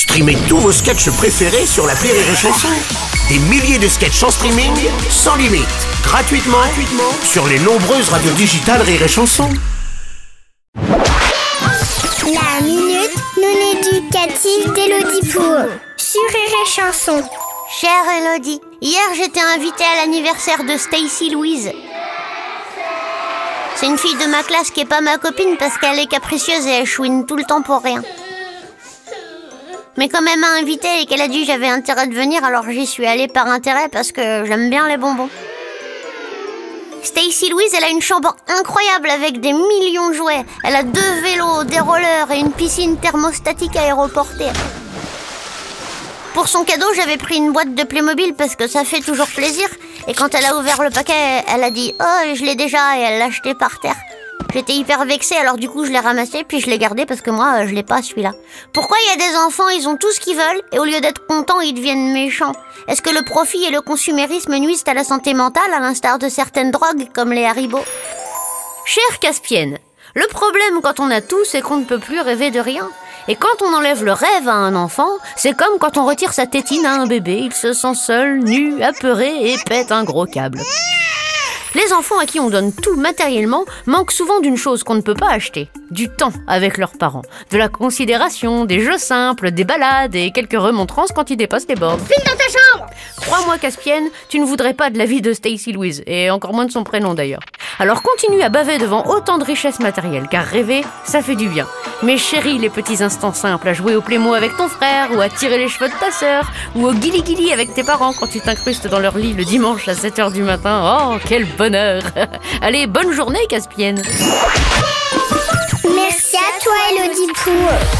Streamez tous vos sketchs préférés sur la Rire et Chanson. Des milliers de sketchs en streaming, sans limite, gratuitement, gratuitement sur les nombreuses radios digitales Rire et Chanson. La minute non éducative d'Elodie Pour sur Rire et Chanson. Chère Elodie, hier j'étais invitée à l'anniversaire de Stacy Louise. C'est une fille de ma classe qui est pas ma copine parce qu'elle est capricieuse et elle chouine tout le temps pour rien. Mais comme elle m'a invitée et qu'elle a dit j'avais intérêt de venir, alors j'y suis allée par intérêt parce que j'aime bien les bonbons. Stacy Louise, elle a une chambre incroyable avec des millions de jouets. Elle a deux vélos, des rollers et une piscine thermostatique aéroportée. Pour son cadeau, j'avais pris une boîte de Playmobil parce que ça fait toujours plaisir. Et quand elle a ouvert le paquet, elle a dit Oh, je l'ai déjà et elle l'a acheté par terre. J'étais hyper vexée, alors du coup je l'ai ramassé, puis je l'ai gardé parce que moi je l'ai pas celui-là. Pourquoi il y a des enfants, ils ont tout ce qu'ils veulent, et au lieu d'être contents, ils deviennent méchants? Est-ce que le profit et le consumérisme nuisent à la santé mentale, à l'instar de certaines drogues comme les Haribo? Chère Caspienne, le problème quand on a tout, c'est qu'on ne peut plus rêver de rien. Et quand on enlève le rêve à un enfant, c'est comme quand on retire sa tétine à un bébé. Il se sent seul, nu, apeuré et pète un gros câble. Les enfants à qui on donne tout matériellement manquent souvent d'une chose qu'on ne peut pas acheter, du temps avec leurs parents, de la considération, des jeux simples, des balades et quelques remontrances quand ils dépassent les bornes. File dans ta chambre Crois-moi, Caspienne, tu ne voudrais pas de la vie de Stacy Louise, et encore moins de son prénom d'ailleurs. Alors continue à baver devant autant de richesses matérielles, car rêver, ça fait du bien. Mais chéris les petits instants simples à jouer au plémo avec ton frère, ou à tirer les cheveux de ta sœur, ou au guili-guili avec tes parents quand tu t'incrustes dans leur lit le dimanche à 7h du matin. Oh, quel bonheur Allez, bonne journée, Caspienne Merci à toi, Elodie chanson